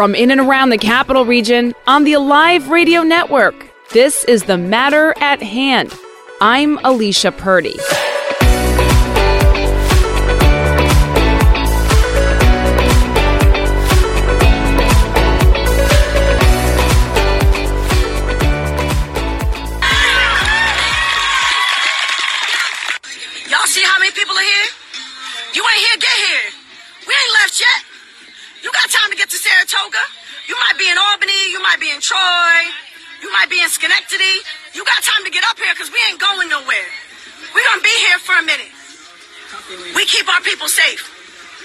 From in and around the capital region on the Alive Radio Network, this is the matter at hand. I'm Alicia Purdy. Troy, you might be in Schenectady. You got time to get up here because we ain't going nowhere. We're gonna be here for a minute. We keep our people safe.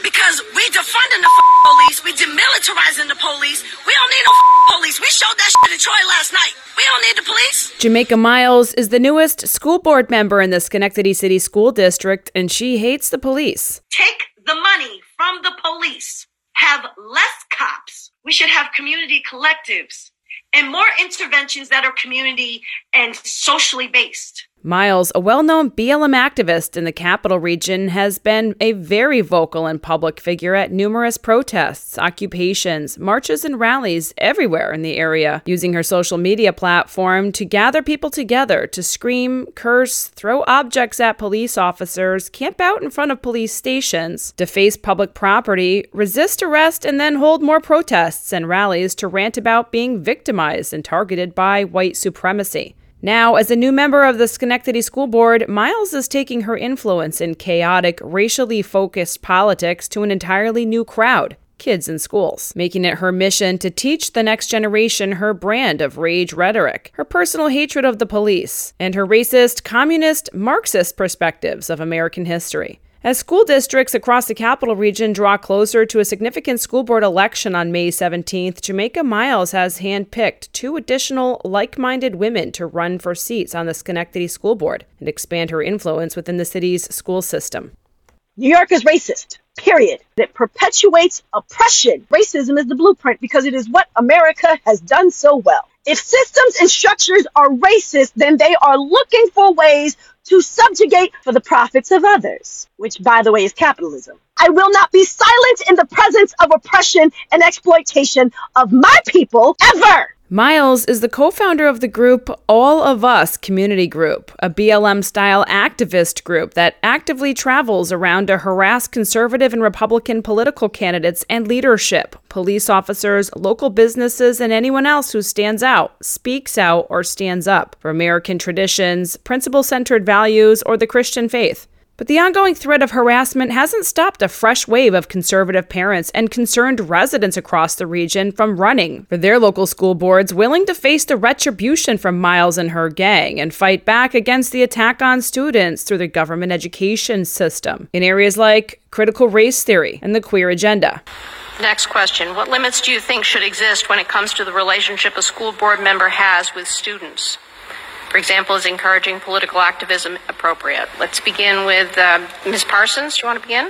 Because we defunding the police, we demilitarizing the police. We don't need no police. We showed that shit in Troy last night. We don't need the police. Jamaica Miles is the newest school board member in the Schenectady City School District, and she hates the police. take the money from the police, have less cops. We should have community collectives and more interventions that are community and socially based. Miles, a well known BLM activist in the capital region, has been a very vocal and public figure at numerous protests, occupations, marches, and rallies everywhere in the area, using her social media platform to gather people together to scream, curse, throw objects at police officers, camp out in front of police stations, deface public property, resist arrest, and then hold more protests and rallies to rant about being victimized and targeted by white supremacy. Now, as a new member of the Schenectady School Board, Miles is taking her influence in chaotic, racially focused politics to an entirely new crowd kids in schools, making it her mission to teach the next generation her brand of rage rhetoric, her personal hatred of the police, and her racist, communist, Marxist perspectives of American history. As school districts across the capital region draw closer to a significant school board election on May 17th, Jamaica Miles has handpicked two additional like minded women to run for seats on the Schenectady School Board and expand her influence within the city's school system. New York is racist, period. It perpetuates oppression. Racism is the blueprint because it is what America has done so well. If systems and structures are racist, then they are looking for ways to subjugate for the profits of others, which, by the way, is capitalism. I will not be silent in the presence of oppression and exploitation of my people ever. Miles is the co founder of the group All of Us Community Group, a BLM style activist group that actively travels around to harass conservative and Republican political candidates and leadership, police officers, local businesses, and anyone else who stands out, speaks out, or stands up for American traditions, principle centered values, or the Christian faith. But the ongoing threat of harassment hasn't stopped a fresh wave of conservative parents and concerned residents across the region from running for their local school boards, willing to face the retribution from Miles and her gang and fight back against the attack on students through the government education system in areas like critical race theory and the queer agenda. Next question. What limits do you think should exist when it comes to the relationship a school board member has with students? For example, is encouraging political activism appropriate? Let's begin with uh, Ms. Parsons. Do you want to begin?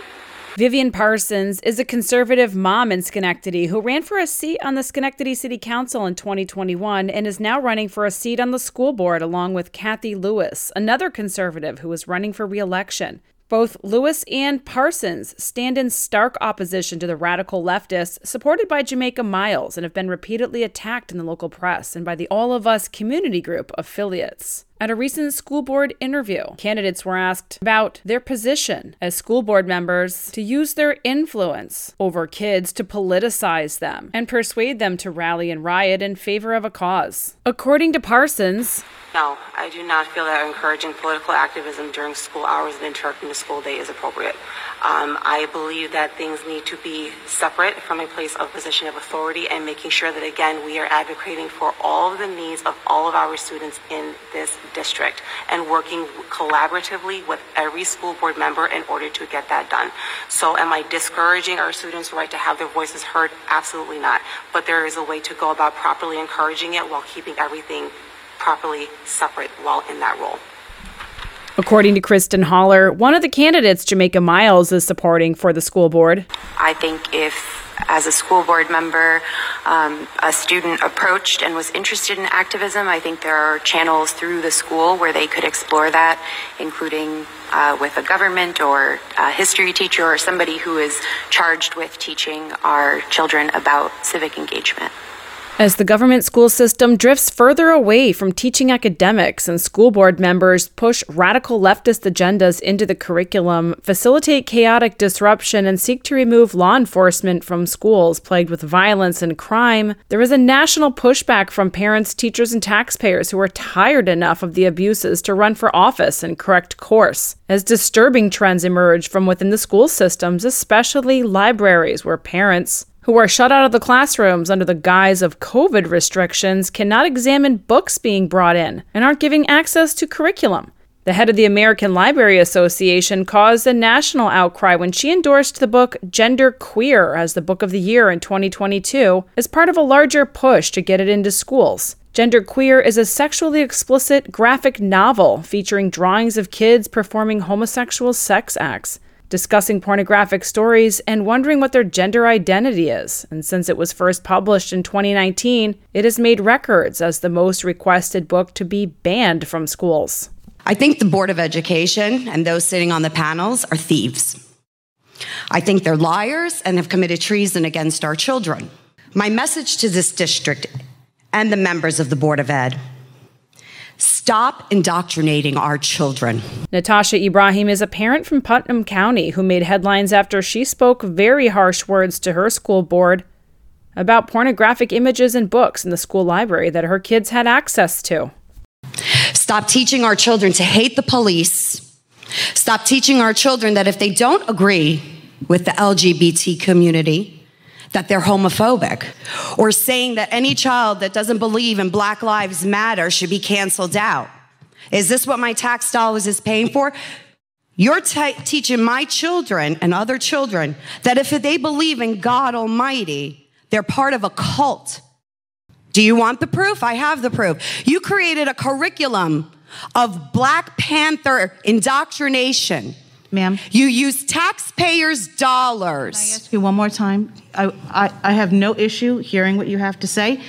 Vivian Parsons is a conservative mom in Schenectady who ran for a seat on the Schenectady City Council in 2021 and is now running for a seat on the school board along with Kathy Lewis, another conservative who is running for reelection. Both Lewis and Parsons stand in stark opposition to the radical leftists supported by Jamaica Miles and have been repeatedly attacked in the local press and by the All of Us community group affiliates. At a recent school board interview, candidates were asked about their position as school board members to use their influence over kids to politicize them and persuade them to rally and riot in favor of a cause. According to Parsons, No, I do not feel that encouraging political activism during school hours and interrupting the school day is appropriate. Um, I believe that things need to be separate from a place of position of authority and making sure that, again, we are advocating for all of the needs of all of our students in this district and working collaboratively with every school board member in order to get that done. So am I discouraging our students' right to have their voices heard? Absolutely not. But there is a way to go about properly encouraging it while keeping everything properly separate while in that role. According to Kristen Holler, one of the candidates Jamaica Miles is supporting for the school board. I think if as a school board member, um, a student approached and was interested in activism, I think there are channels through the school where they could explore that, including uh, with a government or a history teacher or somebody who is charged with teaching our children about civic engagement. As the government school system drifts further away from teaching academics and school board members push radical leftist agendas into the curriculum, facilitate chaotic disruption, and seek to remove law enforcement from schools plagued with violence and crime, there is a national pushback from parents, teachers, and taxpayers who are tired enough of the abuses to run for office and correct course. As disturbing trends emerge from within the school systems, especially libraries, where parents, who are shut out of the classrooms under the guise of COVID restrictions cannot examine books being brought in and aren't giving access to curriculum. The head of the American Library Association caused a national outcry when she endorsed the book Gender Queer as the book of the year in 2022 as part of a larger push to get it into schools. Gender Queer is a sexually explicit graphic novel featuring drawings of kids performing homosexual sex acts discussing pornographic stories and wondering what their gender identity is. And since it was first published in 2019, it has made records as the most requested book to be banned from schools. I think the Board of Education and those sitting on the panels are thieves. I think they're liars and have committed treason against our children. My message to this district and the members of the Board of Ed Stop indoctrinating our children. Natasha Ibrahim is a parent from Putnam County who made headlines after she spoke very harsh words to her school board about pornographic images and books in the school library that her kids had access to. Stop teaching our children to hate the police. Stop teaching our children that if they don't agree with the LGBT community, that they're homophobic or saying that any child that doesn't believe in Black Lives Matter should be canceled out. Is this what my tax dollars is paying for? You're t- teaching my children and other children that if they believe in God Almighty, they're part of a cult. Do you want the proof? I have the proof. You created a curriculum of Black Panther indoctrination Ma'am? You use taxpayers' dollars. Can I ask you one more time? I, I, I have no issue hearing what you have to say,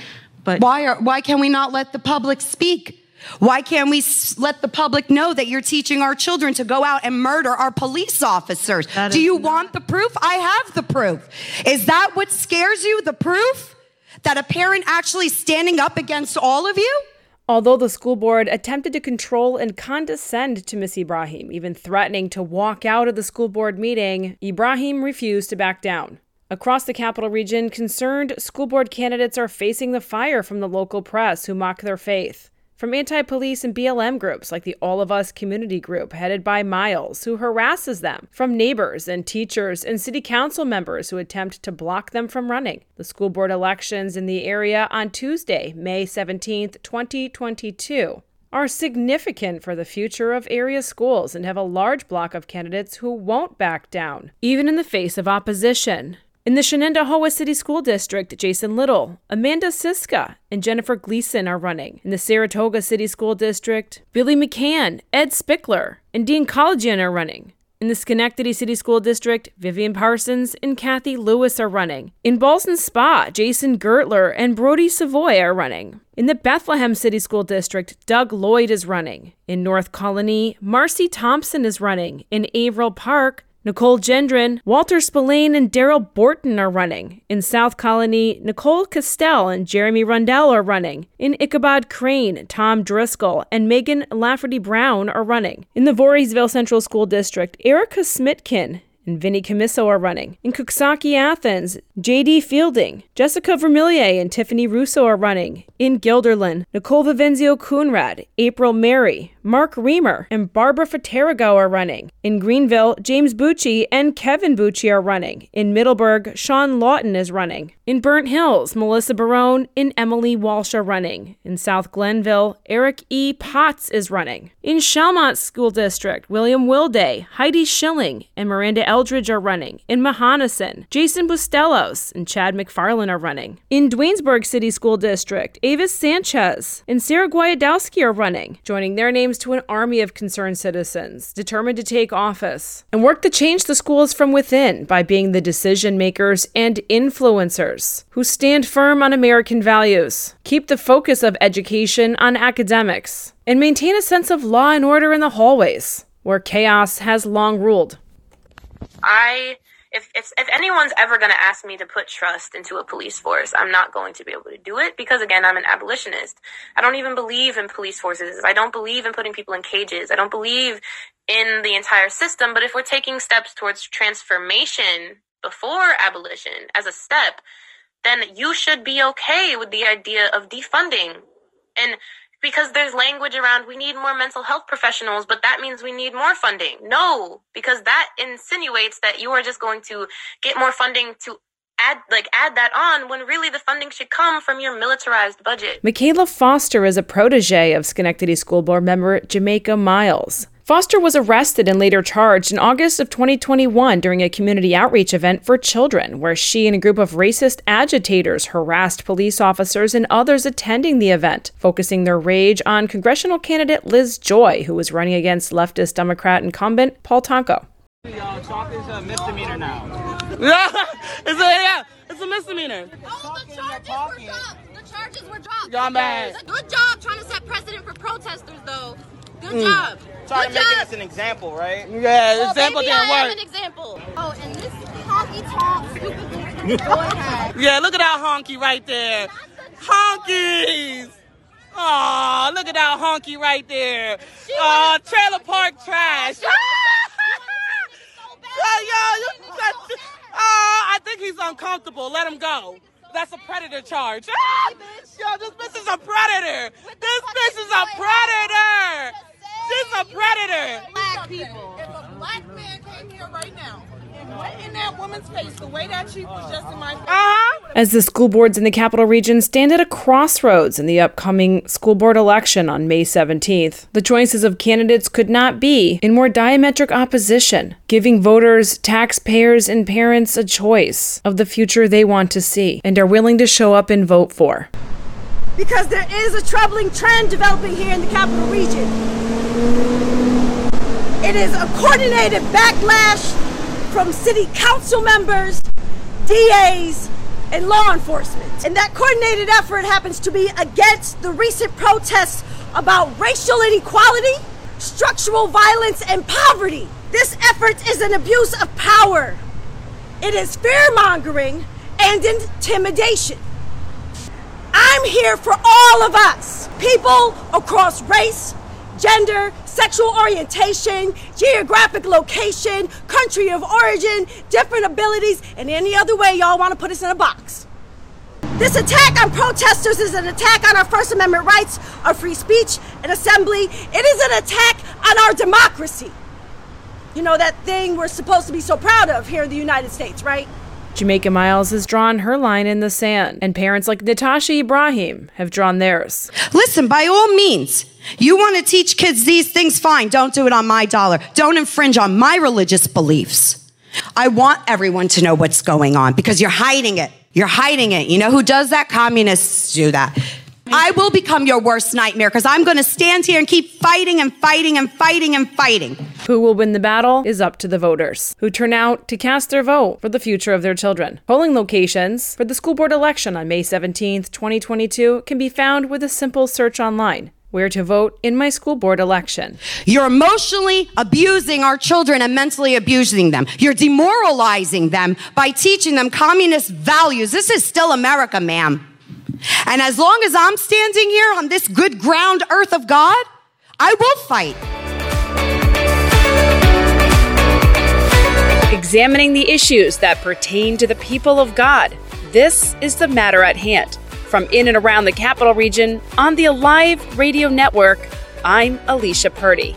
but. Why, are, why can we not let the public speak? Why can't we let the public know that you're teaching our children to go out and murder our police officers? Do you want the proof? I have the proof. Is that what scares you? The proof? That a parent actually standing up against all of you? Although the school board attempted to control and condescend to Miss Ibrahim, even threatening to walk out of the school board meeting, Ibrahim refused to back down. Across the capital region, concerned school board candidates are facing the fire from the local press who mock their faith from anti police and BLM groups like the All of Us community group headed by Miles, who harasses them, from neighbors and teachers and city council members who attempt to block them from running. The school board elections in the area on Tuesday, May 17, 2022 are significant for the future of area schools and have a large block of candidates who won't back down, even in the face of opposition. In the Shenendehowa City School District, Jason Little, Amanda Siska, and Jennifer Gleason are running. In the Saratoga City School District, Billy McCann, Ed Spickler, and Dean Collegian are running. In the Schenectady City School District, Vivian Parsons and Kathy Lewis are running. In Ballston Spa, Jason Gertler and Brody Savoy are running. In the Bethlehem City School District, Doug Lloyd is running. In North Colonie, Marcy Thompson is running. In Averill Park, Nicole Gendron, Walter Spillane, and Daryl Borton are running. In South Colonie, Nicole Castell and Jeremy Rundell are running. In Ichabod Crane, Tom Driscoll and Megan Lafferty Brown are running. In the Voorheesville Central School District, Erica Smitkin and Vinnie Camiso are running. In Coxsackie, Athens, J.D. Fielding, Jessica Vermillier, and Tiffany Russo are running. In Guilderland, Nicole Vivenzio Coonrad, April Mary, Mark Reamer, and Barbara Faterago are running. In Greenville, James Bucci and Kevin Bucci are running. In Middleburg, Sean Lawton is running. In Burnt Hills, Melissa Barone and Emily Walsh are running. In South Glenville, Eric E. Potts is running. In Schalmont School District, William Wilday, Heidi Schilling, and Miranda Eldridge are running. In Mohonasen, Jason Bustelos and Chad McFarland are running. In Duanesburg City School District, Avis Sanchez and Sarah Guayadowski are running, joining their names to an army of concerned citizens determined to take office and work to change the schools from within by being the decision makers and influencers who stand firm on American values, keep the focus of education on academics, and maintain a sense of law and order in the hallways, where chaos has long ruled. I if if, if anyone's ever going to ask me to put trust into a police force, I'm not going to be able to do it because again, I'm an abolitionist. I don't even believe in police forces. I don't believe in putting people in cages. I don't believe in the entire system, but if we're taking steps towards transformation before abolition as a step, then you should be okay with the idea of defunding. And because there's language around we need more mental health professionals, but that means we need more funding. No, because that insinuates that you are just going to get more funding to add like add that on when really the funding should come from your militarized budget. Michaela Foster is a protege of Schenectady School Board member Jamaica Miles. Foster was arrested and later charged in August of 2021 during a community outreach event for children, where she and a group of racist agitators harassed police officers and others attending the event, focusing their rage on congressional candidate Liz Joy, who was running against leftist Democrat incumbent Paul Tonko. Y'all, talk is a misdemeanor now. it's a yeah, it's a misdemeanor. Oh, the charges were dropped. The charges were dropped. Y'all mad. Good job trying to set precedent for protesters, though. Good Mm. job. Trying Good to make job. us an example, right? Yeah, Well, example maybe didn't I am an example. Oh, and this honky tonk stupid boy hat. Yeah, look at that honky right there. Honkies. Aw, look at that honky right there. Aw, trailer park trash. Yo, yo, you, that's, oh, I think he's uncomfortable. Let him go. That's a predator charge. Ah! Yo, this bitch is a predator. This bitch is a predator. She's a predator. Black people. If a black man came here right now in that woman's face the way that she was just in my face. Uh-huh. As the school boards in the capital region stand at a crossroads in the upcoming school board election on May 17th, the choices of candidates could not be in more diametric opposition, giving voters, taxpayers, and parents a choice of the future they want to see and are willing to show up and vote for. because there is a troubling trend developing here in the capital region. It is a coordinated backlash from city council members, DAs, and law enforcement. And that coordinated effort happens to be against the recent protests about racial inequality, structural violence, and poverty. This effort is an abuse of power. It is fear mongering and intimidation. I'm here for all of us, people across race, gender, sexual orientation, geographic location, country of origin, different abilities, and any other way y'all want to put us in a box. This attack on protesters is an attack on our First Amendment rights, our free speech and assembly. It is an attack on our democracy. You know, that thing we're supposed to be so proud of here in the United States, right? Jamaica Miles has drawn her line in the sand, and parents like Natasha Ibrahim have drawn theirs. Listen, by all means, you want to teach kids these things, fine. Don't do it on my dollar. Don't infringe on my religious beliefs. I want everyone to know what's going on because you're hiding it. You're hiding it. You know who does that? Communists do that. I will become your worst nightmare because I'm going to stand here and keep fighting and fighting and fighting and fighting. Who will win the battle is up to the voters, who turn out to cast their vote for the future of their children. Polling locations for the school board election on May 17th, 2022 can be found with a simple search online. Where to vote in my school board election. You're emotionally abusing our children and mentally abusing them. You're demoralizing them by teaching them communist values. This is still America, ma'am. And as long as I'm standing here on this good ground earth of God, I will fight. Examining the issues that pertain to the people of God. This is the matter at hand. From in and around the capital region on the Alive Radio Network, I'm Alicia Purdy.